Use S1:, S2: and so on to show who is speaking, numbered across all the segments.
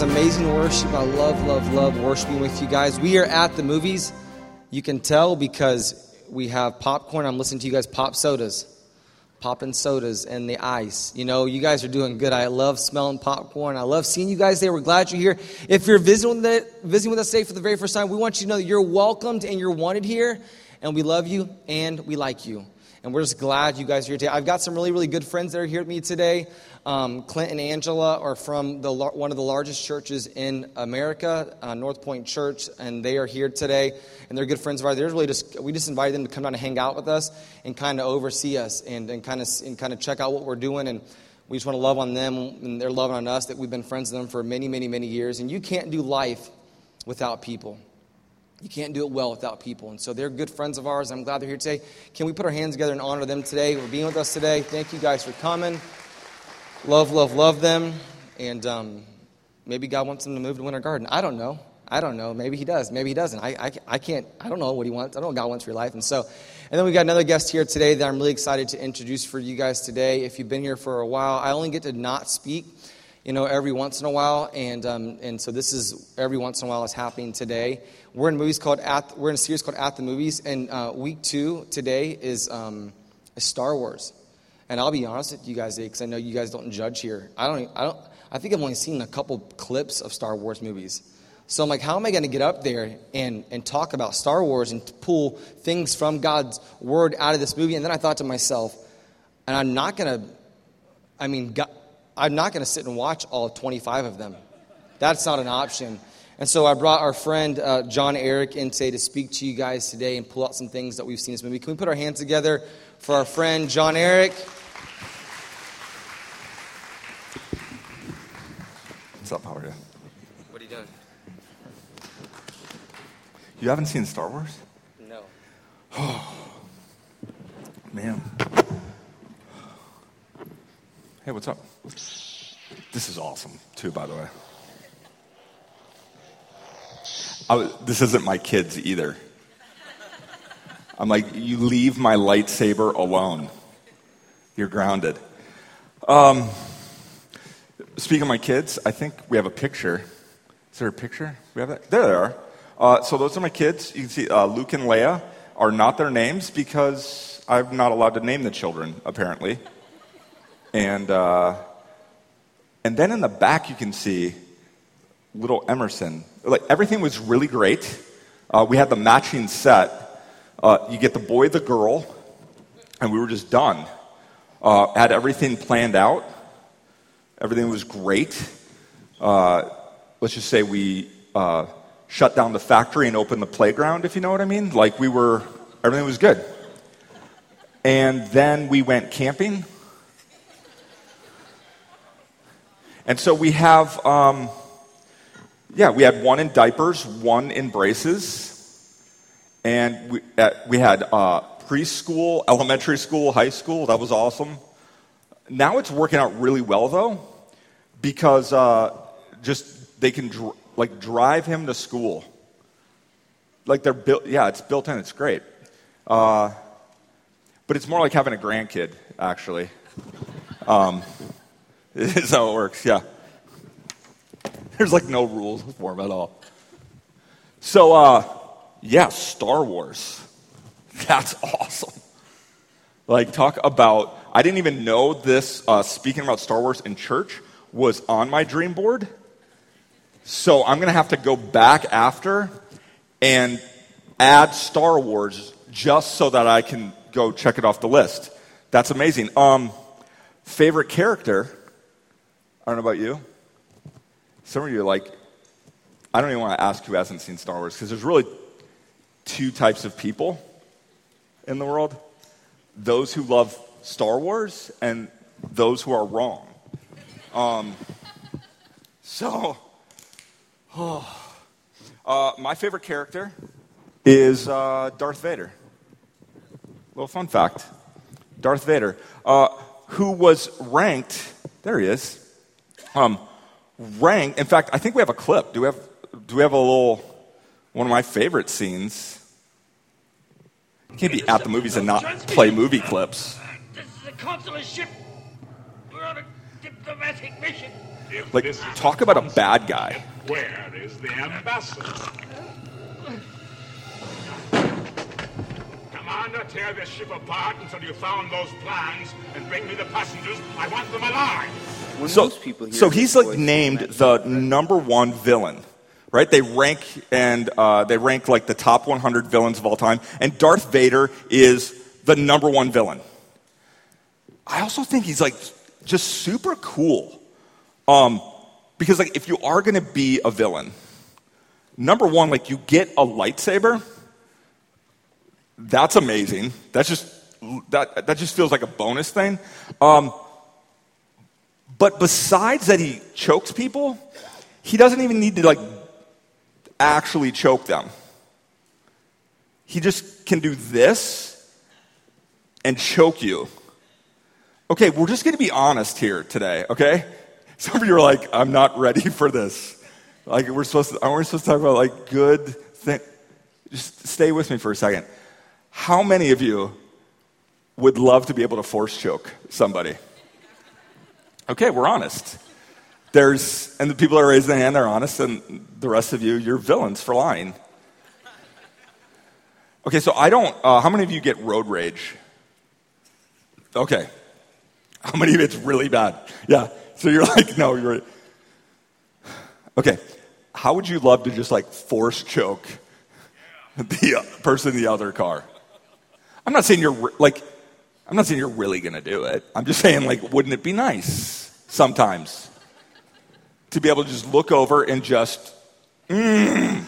S1: was amazing worship. I love, love, love worshiping with you guys. We are at the movies. You can tell because we have popcorn. I'm listening to you guys pop sodas, popping sodas and the ice. You know, you guys are doing good. I love smelling popcorn. I love seeing you guys there. We're glad you're here. If you're visiting, visiting with us today for the very first time, we want you to know that you're welcomed and you're wanted here. And we love you and we like you. And we're just glad you guys are here today. I've got some really, really good friends that are here with me today. Um, Clint and Angela are from the, one of the largest churches in America, uh, North Point Church, and they are here today. And they're good friends of ours. They're really just we just invited them to come down and hang out with us and kind of oversee us and, and kind of and kind of check out what we're doing. And we just want to love on them and they're loving on us. That we've been friends with them for many, many, many years. And you can't do life without people. You can't do it well without people. And so they're good friends of ours. I'm glad they're here today. Can we put our hands together and honor them today for being with us today? Thank you guys for coming. Love, love, love them. And um, maybe God wants them to move to Winter Garden. I don't know. I don't know. Maybe He does. Maybe He doesn't. I, I, I can't, I don't know what He wants. I don't know God wants for your life. And so, and then we've got another guest here today that I'm really excited to introduce for you guys today. If you've been here for a while, I only get to not speak you know, every once in a while, and um, and so this is every once in a while is happening today. We're in movies called at we're in a series called At the Movies, and uh, week two today is, um, is Star Wars. And I'll be honest with you guys, because I know you guys don't judge here. I don't. I don't. I think I've only seen a couple clips of Star Wars movies. So I'm like, how am I going to get up there and, and talk about Star Wars and pull things from God's word out of this movie? And then I thought to myself, and I'm not going to, I mean, God, I'm not going to sit and watch all 25 of them. That's not an option. And so I brought our friend uh, John Eric in today to speak to you guys today and pull out some things that we've seen in this movie. Can we put our hands together for our friend John Eric?
S2: What's up? How are you?
S1: What are you doing?
S2: You haven't seen Star Wars?
S1: No.
S2: Oh, man. Hey, what's up? This is awesome, too, by the way. This isn't my kids either. I'm like, you leave my lightsaber alone. You're grounded. Um, speaking of my kids, I think we have a picture. Is there a picture? We have that? There they are. Uh, so those are my kids. You can see uh, Luke and Leia are not their names because I'm not allowed to name the children, apparently. And, uh, and then in the back, you can see little Emerson. Like everything was really great. Uh, we had the matching set. Uh, you get the boy, the girl, and we were just done. Uh, had everything planned out. Everything was great. Uh, let's just say we uh, shut down the factory and opened the playground, if you know what I mean. Like we were, everything was good. And then we went camping And so we have, um, yeah, we had one in diapers, one in braces, and we, uh, we had uh, preschool, elementary school, high school. That was awesome. Now it's working out really well though, because uh, just they can dr- like drive him to school. Like they're built, yeah, it's built in. It's great. Uh, but it's more like having a grandkid, actually. Um, is how it works, yeah. There's like no rules for him at all. So, uh, yeah, Star Wars. That's awesome. Like, talk about, I didn't even know this, uh, speaking about Star Wars in church was on my dream board. So I'm going to have to go back after and add Star Wars just so that I can go check it off the list. That's amazing. Um, favorite character? I don't know about you. Some of you are like, I don't even want to ask who hasn't seen Star Wars because there's really two types of people in the world those who love Star Wars and those who are wrong. Um, so, oh, uh, my favorite character is uh, Darth Vader. Little fun fact Darth Vader, uh, who was ranked, there he is, um, rank. In fact, I think we have a clip. Do we have? Do we have a little? One of my favorite scenes. You can't be at the movies and not play movie clips.
S3: This is a consular ship. We're on a diplomatic mission. If
S2: Like,
S3: this
S2: talk about a bad guy.
S3: Where is the ambassador? Commander, tear this ship apart until you found those plans and bring me the passengers. I want them alive.
S4: When
S2: So,
S4: most people hear
S2: so he's like named the number one villain, right? They rank and uh, they rank like the top 100 villains of all time, and Darth Vader is the number one villain. I also think he's like just super cool, um, because like if you are going to be a villain, number one, like you get a lightsaber. That's amazing. That's just that that just feels like a bonus thing. Um, but besides that, he chokes people. He doesn't even need to like actually choke them. He just can do this and choke you. Okay, we're just to be honest here today. Okay, some of you are like, "I'm not ready for this." Like we're supposed to, aren't we supposed to talk about like good thing? Just stay with me for a second. How many of you would love to be able to force choke somebody? Okay, we're honest. There's, and the people that are raising their hand, they're honest, and the rest of you, you're villains for lying. Okay, so I don't, uh, how many of you get road rage? Okay. How many of it's really bad? Yeah. So you're like, no, you're, okay. How would you love to just like force choke the person in the other car? I'm not saying you're like, I'm not saying you're really going to do it. I'm just saying, like, wouldn't it be nice sometimes to be able to just look over and just mm,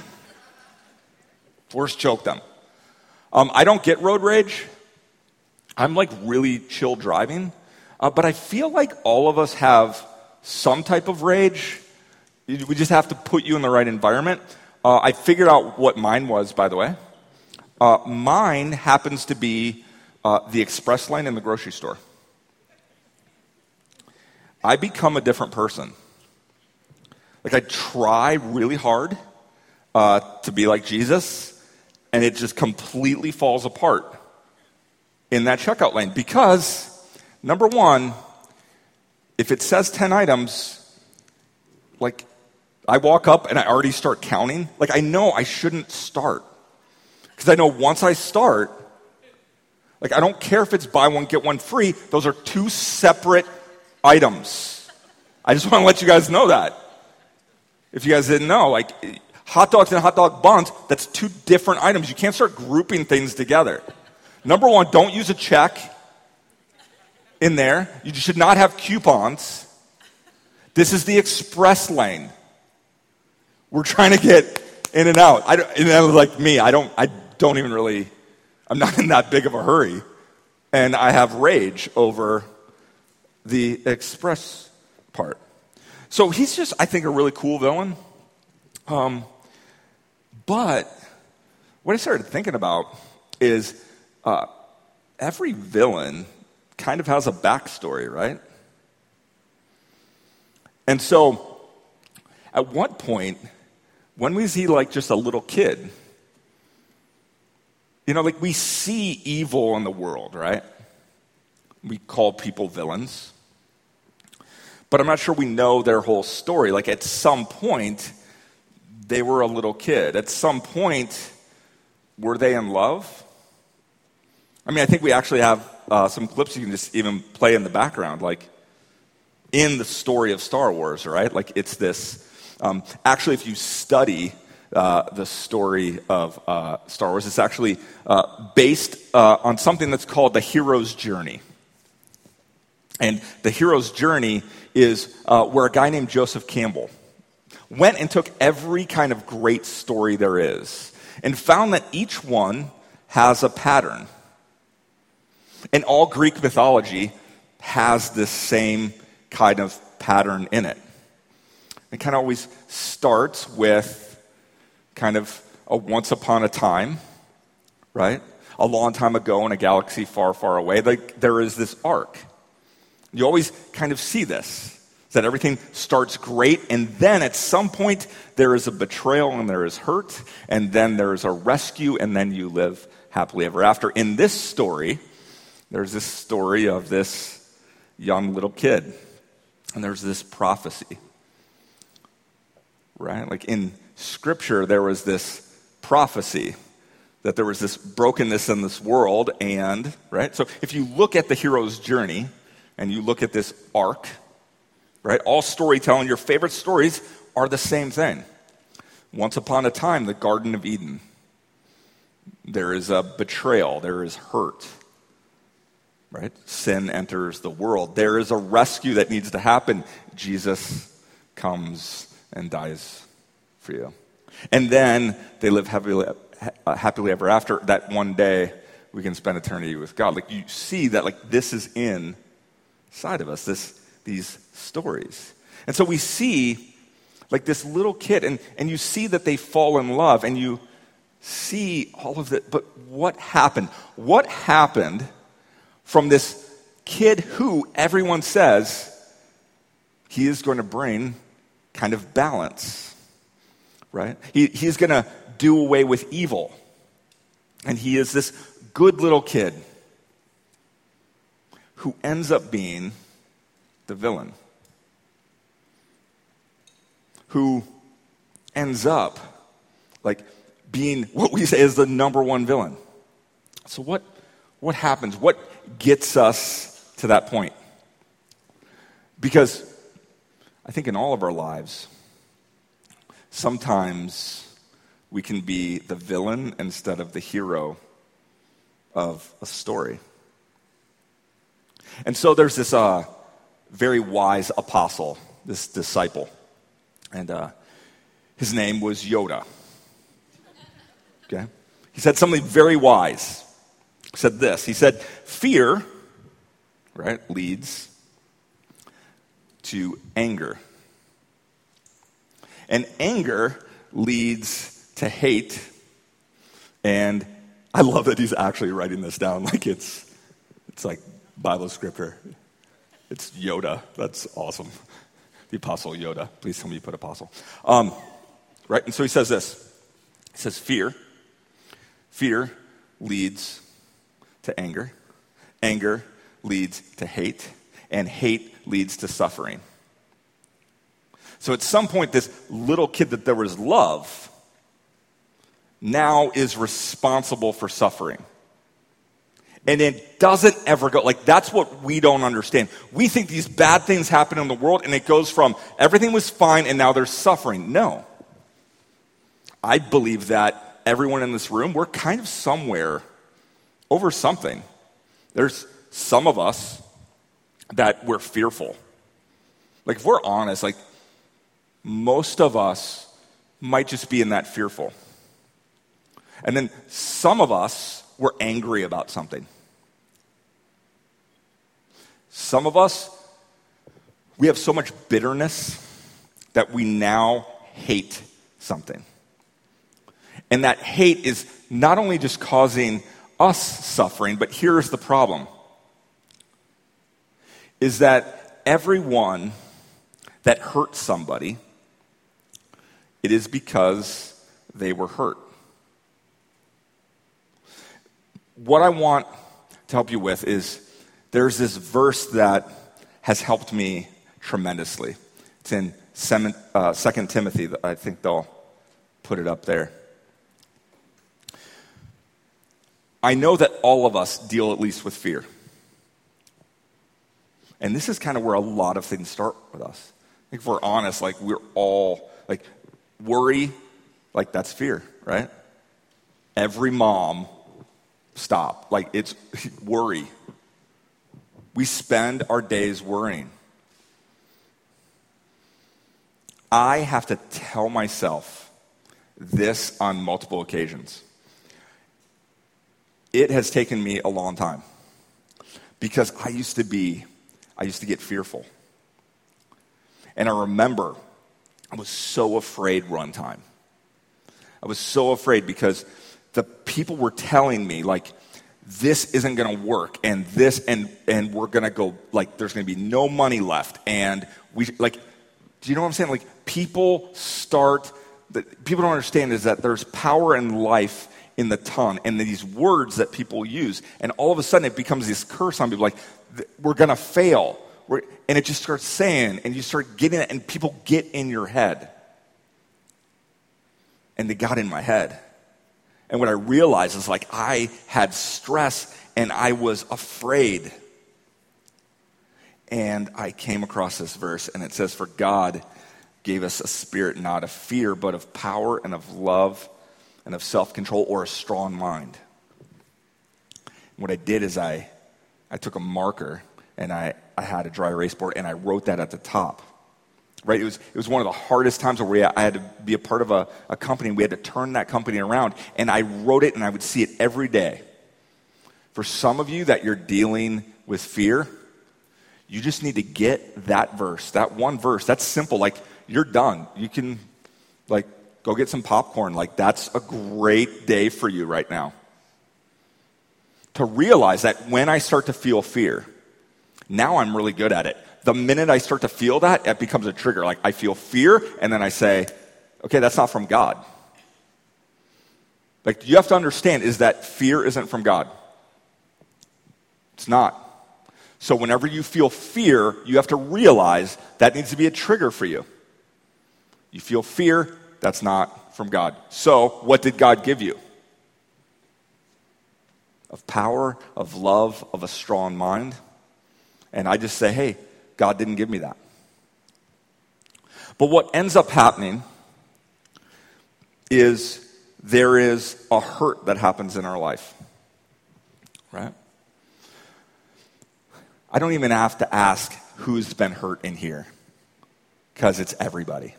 S2: force choke them? Um, I don't get road rage. I'm like really chill driving, uh, but I feel like all of us have some type of rage. We just have to put you in the right environment. Uh, I figured out what mine was, by the way. Uh, mine happens to be uh, the express lane in the grocery store. I become a different person. Like, I try really hard uh, to be like Jesus, and it just completely falls apart in that checkout lane because, number one, if it says 10 items, like, I walk up and I already start counting. Like, I know I shouldn't start. Because I know once I start, like, I don't care if it's buy one, get one free. Those are two separate items. I just want to let you guys know that. If you guys didn't know, like, hot dogs and hot dog buns, that's two different items. You can't start grouping things together. Number one, don't use a check in there. You should not have coupons. This is the express lane. We're trying to get in and out. I don't, and that was like me. I don't. I don't even really. I'm not in that big of a hurry, and I have rage over the express part. So he's just, I think, a really cool villain. Um, but what I started thinking about is uh, every villain kind of has a backstory, right? And so, at what point, when was he like just a little kid? You know, like we see evil in the world, right? We call people villains. But I'm not sure we know their whole story. Like at some point, they were a little kid. At some point, were they in love? I mean, I think we actually have uh, some clips you can just even play in the background, like in the story of Star Wars, right? Like it's this. Um, actually, if you study uh, the story of uh, Star Wars, it's actually uh, based uh, on something that's called the hero's journey. And the hero's journey is where a guy named Joseph Campbell went and took every kind of great story there is and found that each one has a pattern. And all Greek mythology has this same kind of pattern in it. It kind of always starts with kind of a once upon a time, right? A long time ago in a galaxy far, far away. Like there is this arc. You always kind of see this that everything starts great, and then at some point there is a betrayal and there is hurt, and then there is a rescue, and then you live happily ever after. In this story, there's this story of this young little kid, and there's this prophecy. right? Like in Scripture, there was this prophecy that there was this brokenness in this world, and, right? So if you look at the hero's journey and you look at this arc, right? All storytelling, your favorite stories are the same thing. Once upon a time, the Garden of Eden. There is a betrayal, there is hurt, right? Sin enters the world. There is a rescue that needs to happen. Jesus comes and dies for you. And then they live happily, uh, happily ever after. That one day we can spend eternity with God. Like you see that like this is inside of us, this, these stories. And so we see like this little kid, and, and you see that they fall in love, and you see all of that. But what happened? What happened from this kid who everyone says he is going to bring kind of balance, right? He, he's going to do away with evil. And he is this good little kid who ends up being the villain, who ends up like being what we say is the number one villain. So, what, what happens? What gets us to that point? Because I think in all of our lives, sometimes we can be the villain instead of the hero of a story. And so there's this uh, very wise apostle, this disciple, and uh, his name was Yoda. Okay? He said something very wise. He said this He said, Fear, right, leads to anger. And anger leads to hate. And I love that he's actually writing this down like it's, it's like Bible scripture. It's Yoda. That's awesome. The Apostle Yoda. Please tell me you put Apostle. Um, right? And so he says this He says, Fear. Fear leads to anger. Anger leads to hate. And hate leads to suffering. So at some point, this little kid that there was love now is responsible for suffering. And it doesn't ever go, like, that's what we don't understand. We think these bad things happen in the world and it goes from everything was fine and now there's suffering. No. I believe that everyone in this room, we're kind of somewhere over something. There's some of us that we're fearful. Like, if we're honest, like, most of us might just be in that fearful. And then some of us were angry about something. Some of us, we have so much bitterness that we now hate something. And that hate is not only just causing us suffering, but here's the problem is that everyone that hurts somebody, it is because they were hurt. What I want to help you with is there's this verse that has helped me tremendously. It's in 2 uh, Timothy. I think they'll put it up there. I know that all of us deal at least with fear. And this is kind of where a lot of things start with us. If we're honest, like we're all, like worry, like that's fear, right? Every mom, stop. Like it's worry. We spend our days worrying. I have to tell myself this on multiple occasions. It has taken me a long time because I used to be, I used to get fearful. And I remember I was so afraid one time. I was so afraid because the people were telling me, like, this isn't going to work and this and and we're going to go like there's going to be no money left and we like do you know what i'm saying like people start that people don't understand is that there's power and life in the tongue and these words that people use. And all of a sudden it becomes this curse on people like, we're going to fail. And it just starts saying, and you start getting it, and people get in your head. and they got in my head. And what I realized is like I had stress and I was afraid. And I came across this verse, and it says, For God gave us a spirit not of fear, but of power and of love and of self control or a strong mind. And what I did is I, I took a marker and I, I had a dry erase board and I wrote that at the top. Right? It was, it was one of the hardest times where I had to be a part of a, a company. We had to turn that company around. And I wrote it and I would see it every day. For some of you that you're dealing with fear, you just need to get that verse, that one verse. That's simple. Like, you're done. You can, like, go get some popcorn. Like, that's a great day for you right now. To realize that when I start to feel fear, now I'm really good at it. The minute I start to feel that, it becomes a trigger. Like I feel fear, and then I say, okay, that's not from God. Like you have to understand is that fear isn't from God. It's not. So whenever you feel fear, you have to realize that needs to be a trigger for you. You feel fear, that's not from God. So, what did God give you? Of power, of love, of a strong mind. And I just say, hey, God didn't give me that. But what ends up happening is there is a hurt that happens in our life. Right? I don't even have to ask who's been hurt in here because it's everybody.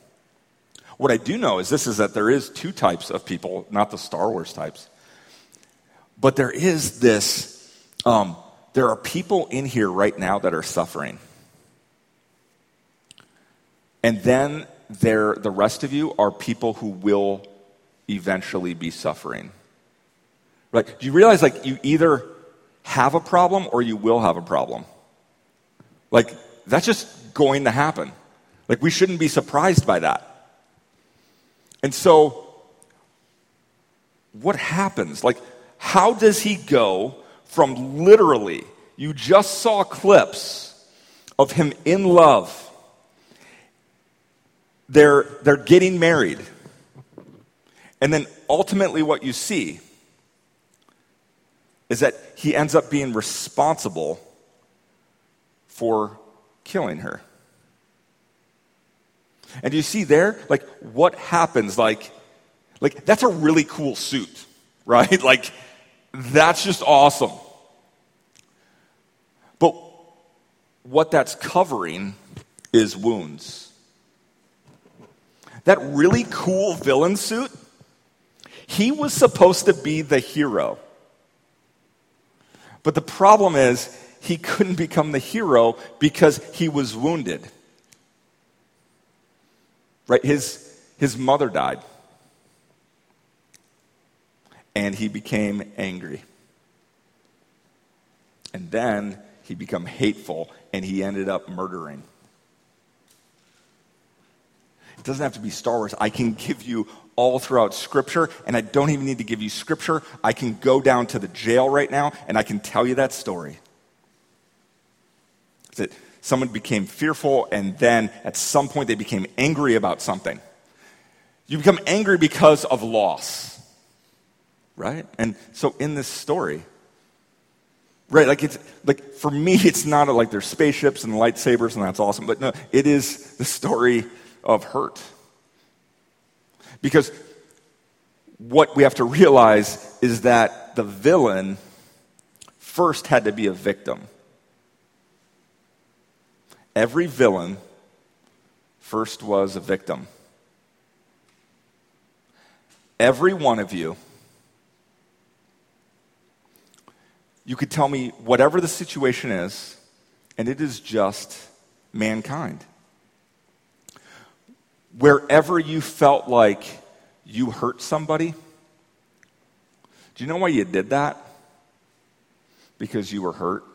S2: What I do know is this is that there is two types of people, not the Star Wars types. But there is this um, there are people in here right now that are suffering. And then there, the rest of you are people who will eventually be suffering. Like, do you realize like you either have a problem or you will have a problem? Like, that's just going to happen. Like, we shouldn't be surprised by that. And so, what happens? Like, how does he go from literally, you just saw clips of him in love. They're, they're getting married. And then ultimately, what you see is that he ends up being responsible for killing her. And you see there, like, what happens? Like, like that's a really cool suit, right? Like, that's just awesome. But what that's covering is wounds. That really cool villain suit, he was supposed to be the hero. But the problem is, he couldn't become the hero because he was wounded. Right? His, his mother died and he became angry. And then he became hateful and he ended up murdering. It doesn't have to be Star Wars. I can give you all throughout Scripture, and I don't even need to give you Scripture. I can go down to the jail right now and I can tell you that story. That someone became fearful, and then at some point they became angry about something. You become angry because of loss right? And so in this story, right, like it's like for me, it's not a, like there's spaceships and lightsabers and that's awesome, but no, it is the story of hurt. Because what we have to realize is that the villain first had to be a victim. Every villain first was a victim. Every one of you You could tell me whatever the situation is, and it is just mankind. Wherever you felt like you hurt somebody, do you know why you did that? Because you were hurt.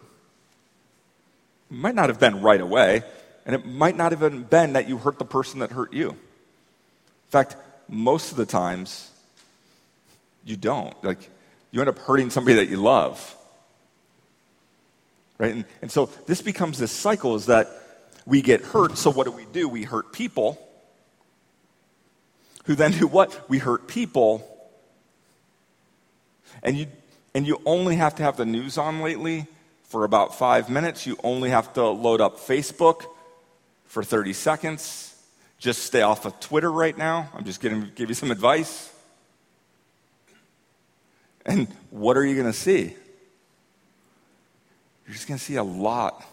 S2: It might not have been right away, and it might not have been that you hurt the person that hurt you. In fact, most of the times, you don't. Like, you end up hurting somebody that you love right? And, and so this becomes this cycle is that we get hurt. So what do we do? We hurt people who then do what? We hurt people. And you, and you only have to have the news on lately for about five minutes. You only have to load up Facebook for 30 seconds. Just stay off of Twitter right now. I'm just going to give you some advice. And what are you going to see? You're just going to see a lot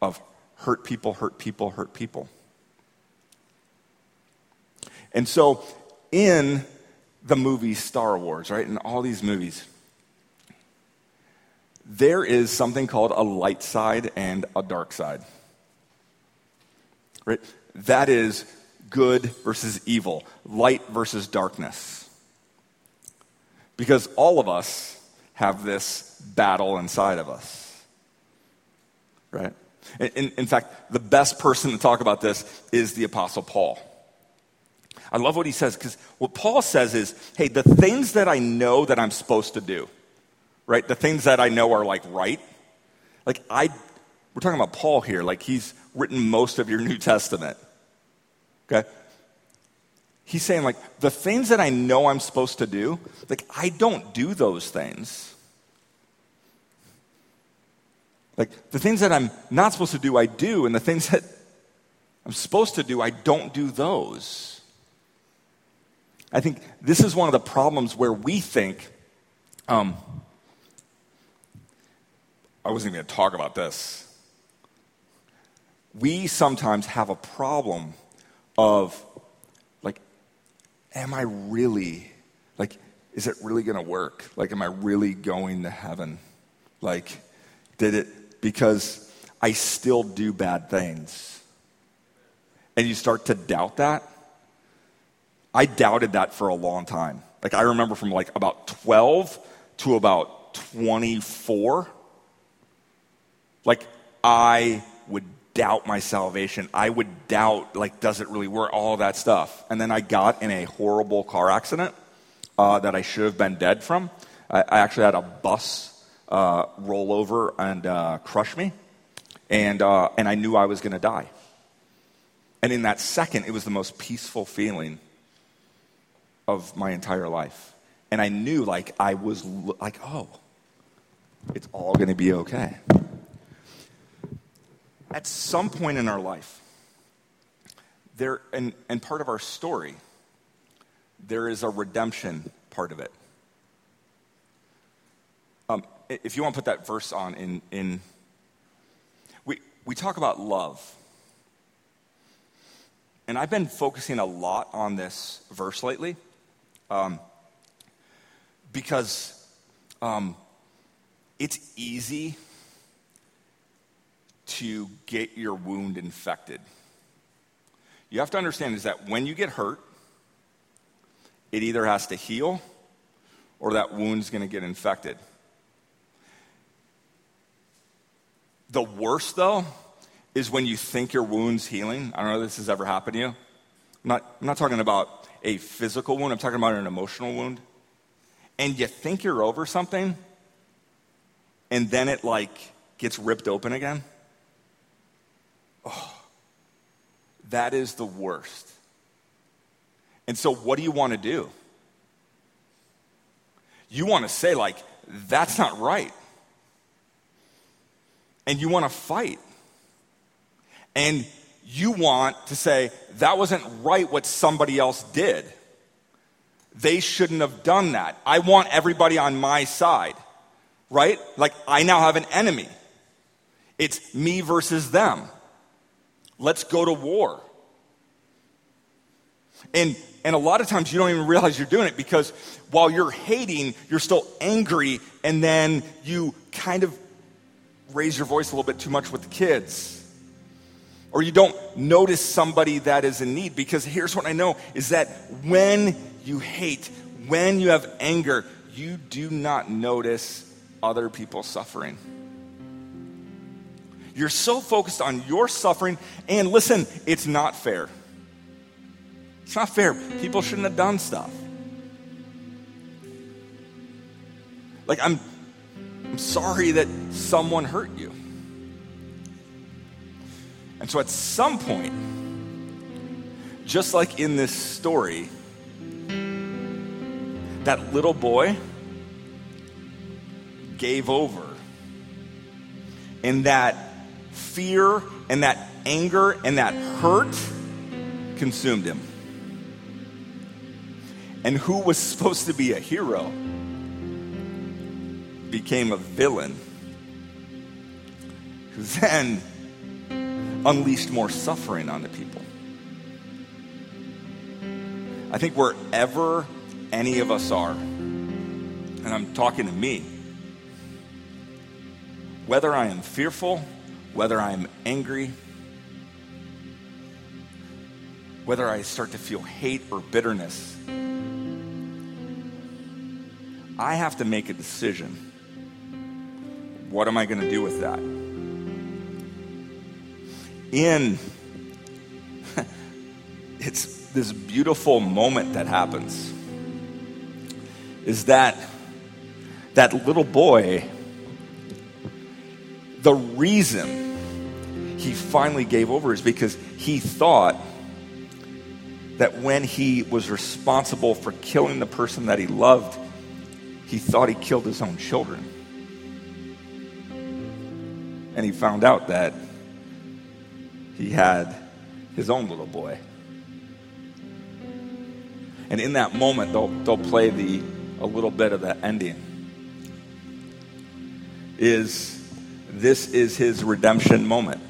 S2: of hurt people, hurt people, hurt people. And so, in the movie Star Wars, right, in all these movies, there is something called a light side and a dark side. Right? That is good versus evil, light versus darkness. Because all of us have this battle inside of us. Right? In, in, fact, the best person to talk about this is the Apostle Paul. I love what he says because what Paul says is hey, the things that I know that I'm supposed to do, right? The things that I know are like right. Like, I, we're talking about Paul here, like he's written most of your New Testament. Okay? He's saying, like, the things that I know I'm supposed to do, like, I don't do those things. Like, the things that I'm not supposed to do, I do, and the things that I'm supposed to do, I don't do those. I think this is one of the problems where we think, um, I wasn't even going to talk about this. We sometimes have a problem of, am I really, like, is it really going to work? Like, am I really going to heaven? Like, did it, because I still do bad things. And you start to doubt that. I doubted that for a long time. Like, I remember from like about 12 to about 24 like, I would doubt my salvation. I would doubt, like, does it really work? All that stuff. And then I got in a horrible car accident uh, that I should have been dead from. I, I actually had a bus uh, roll over and uh, crush me. And, uh, and I knew I was going to die. And in that second, it was the most peaceful feeling of my entire life. And I knew, like, I was like, oh, it's all going to be okay at some point in our life, there, and, and part of our story, there is a redemption part of it. Um, if you want to put that verse on in, in we, we talk about love. And I've been focusing a lot on this verse lately um, because um, it's easy to get your wound infected. You have to understand is that when you get hurt, it either has to heal or that wound's going to get infected. The worst, though, is when you think your wound's healing. I don't know if this has ever happened to you. I'm not, I'm not talking about a physical wound, I'm talking about an emotional wound. And you think you're over something, and then it like gets ripped open again. Oh, that is the worst. And so, what do you want to do? You want to say, like, that's not right. And you want to fight. And you want to say, that wasn't right what somebody else did. They shouldn't have done that. I want everybody on my side, right? Like, I now have an enemy. It's me versus them. Let's go to war. And, and a lot of times you don't even realize you're doing it because while you're hating, you're still angry, and then you kind of raise your voice a little bit too much with the kids. Or you don't notice somebody that is in need because here's what I know is that when you hate, when you have anger, you do not notice other people suffering. You're so focused on your suffering. And listen, it's not fair. It's not fair. People shouldn't have done stuff. Like, I'm, I'm sorry that someone hurt you. And so at some point, just like in this story, that little boy gave over. And that fear and that anger and that hurt consumed him. And who was supposed to be a hero became a villain who then unleashed more suffering on the people. I think wherever any of us are, and I'm talking to me, whether I am fearful, whether I'm angry, whether I start to feel hate or bitterness, I have to make a decision. What am I going to do with that? In it's this beautiful moment that happens is that that little boy the reason he finally gave over is because he thought that when he was responsible for killing the person that he loved, he thought he killed his own children. And he found out that he had his own little boy. And in that moment, they'll, they'll play the, a little bit of that ending. Is this is his redemption moment.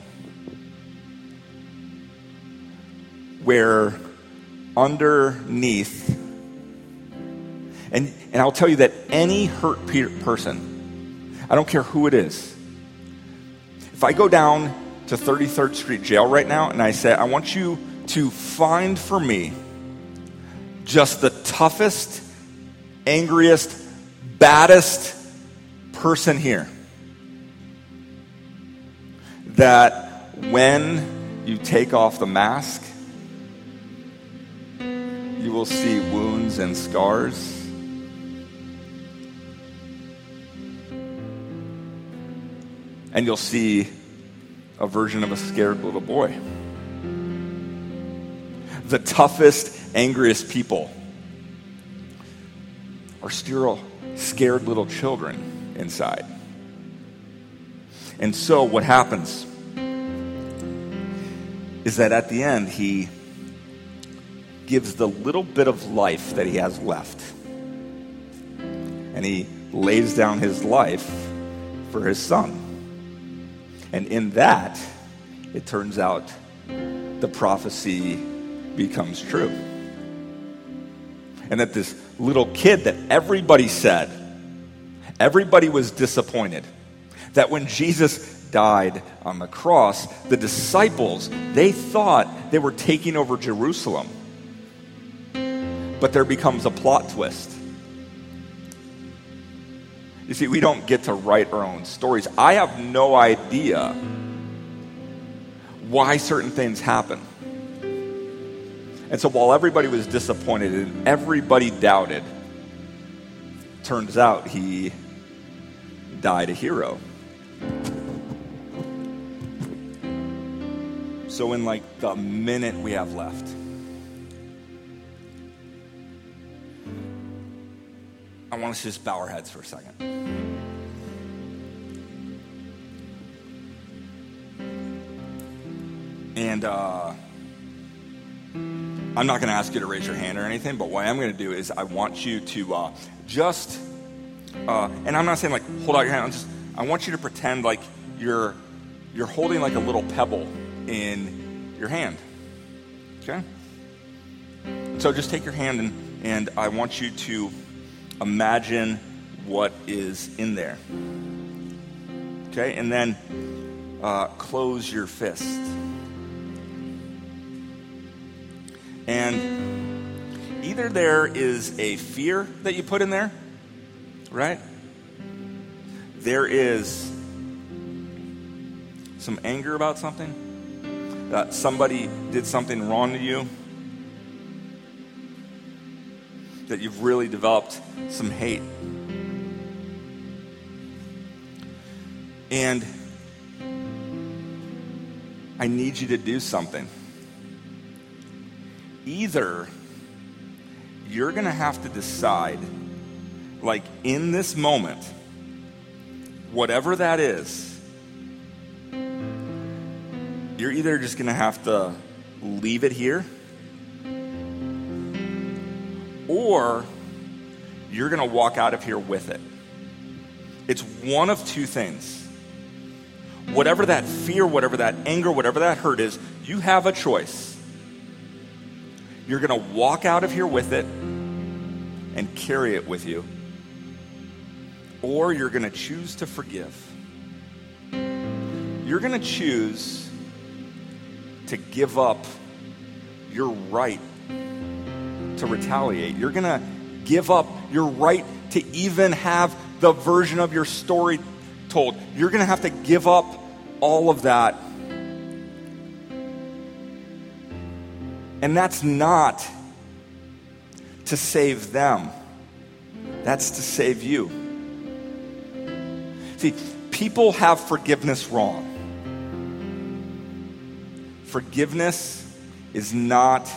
S2: Where underneath, and, and I'll tell you that any hurt person, I don't care who it is, if I go down to 33rd Street Jail right now and I say, I want you to find for me just the toughest, angriest, baddest person here that when you take off the mask, you will see wounds and scars. And you'll see a version of a scared little boy. The toughest, angriest people are still scared little children inside. And so what happens is that at the end, he gives the little bit of life that he has left. And he lays down his life for his son. And in that, it turns out the prophecy becomes true. And that this little kid that everybody said, everybody was disappointed that when Jesus died on the cross, the disciples, they thought they were taking over Jerusalem. But there becomes a plot twist. You see, we don't get to write our own stories. I have no idea why certain things happen. And so while everybody was disappointed and everybody doubted, turns out he died a hero. So, in like the minute we have left, I want us to just bow our heads for a second. And uh, I'm not going to ask you to raise your hand or anything, but what I'm going to do is I want you to uh, just, uh, and I'm not saying like hold out your hand, just, I want you to pretend like you're, you're holding like a little pebble in your hand. Okay? So just take your hand and, and I want you to imagine what is in there. Okay? And then uh, close your fist. And either there is a fear that you put in there, right? There is some anger about something that somebody did something wrong to you, that you've really developed some hate. And I need you to do something. either you're going to have to decide, like in this moment, whatever that is, you're either just going to have to leave it here or you're going to walk out of here with it. It's one of two things. Whatever that fear, whatever that anger, whatever that hurt is, you have a choice. You're going to walk out of here with it and carry it with you, or you're going to choose to forgive. You're going to choose to give up your right to retaliate. You're going to give up your right to even have the version of your story told. You're going to have to give up all of that. And that's not to save them, that's to save you. See, people have forgiveness wrong. Forgiveness is not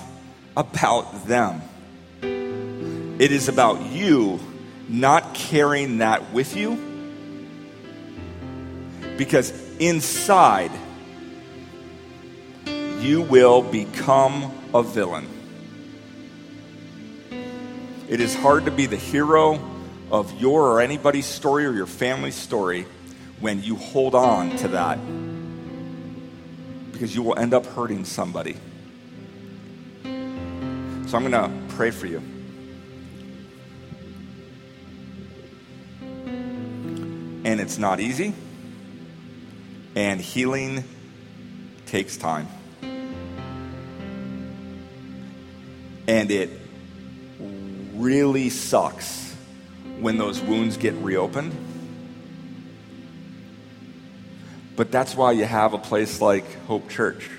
S2: about them. It is about you not carrying that with you. Because inside, you will become a villain. It is hard to be the hero of your or anybody's story or your family's story when you hold on to that because you will end up hurting somebody. So I'm going to pray for you. And it's not easy, and healing takes time. And it really sucks when those wounds get reopened But that's why you have a place like Hope Church.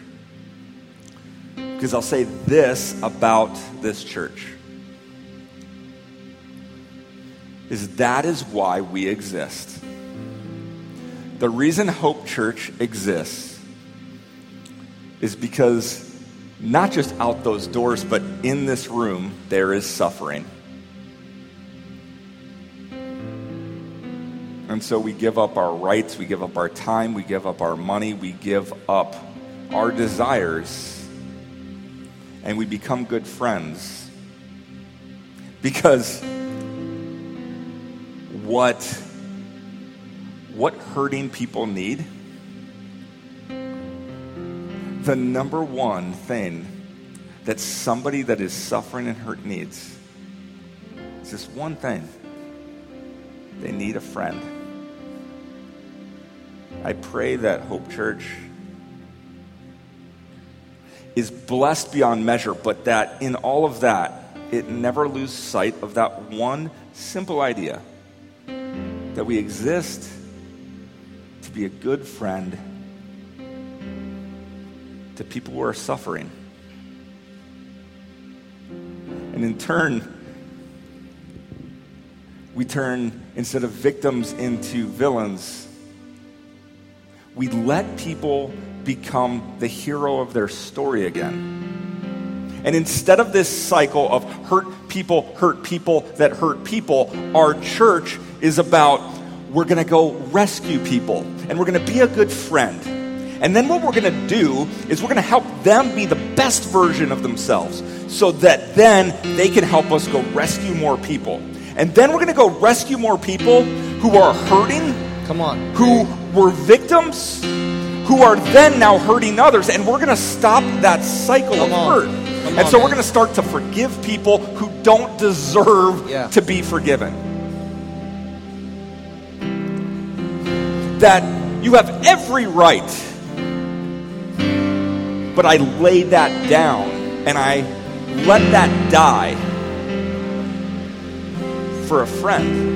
S2: Because I'll say this about this church is that is why we exist. The reason Hope Church exists is because not just out those doors, but in this room, there is suffering. And so we give up our rights, we give up our time, we give up our money, we give up our desires, and we become good friends. Because what, what hurting people need, the number one thing that somebody that is suffering and hurt needs is this one thing they need a friend. I pray that Hope Church is blessed beyond measure, but that in all of that, it never lose sight of that one simple idea that we exist be a good friend to people who are suffering. And in turn, we turn, instead of victims, into villains we let people become the hero of their story again. And instead of this cycle of hurt people, hurt people that hurt people, our church is about we're going to go rescue people and we're going to be a good friend. And then what we're going to do is we're going to help them be the best version of themselves so that then they can help us go rescue more people. And then we're going to go rescue more people who are hurting.
S1: Come on.
S2: Who were victims who are then now hurting others. And we're going to stop that cycle
S1: Come
S2: of
S1: on.
S2: hurt.
S1: Come
S2: and
S1: on,
S2: so we're going to start to forgive people who don't deserve
S1: Yeah.
S2: to be forgiven. That you have every right, but I lay that down and I let that die for a friend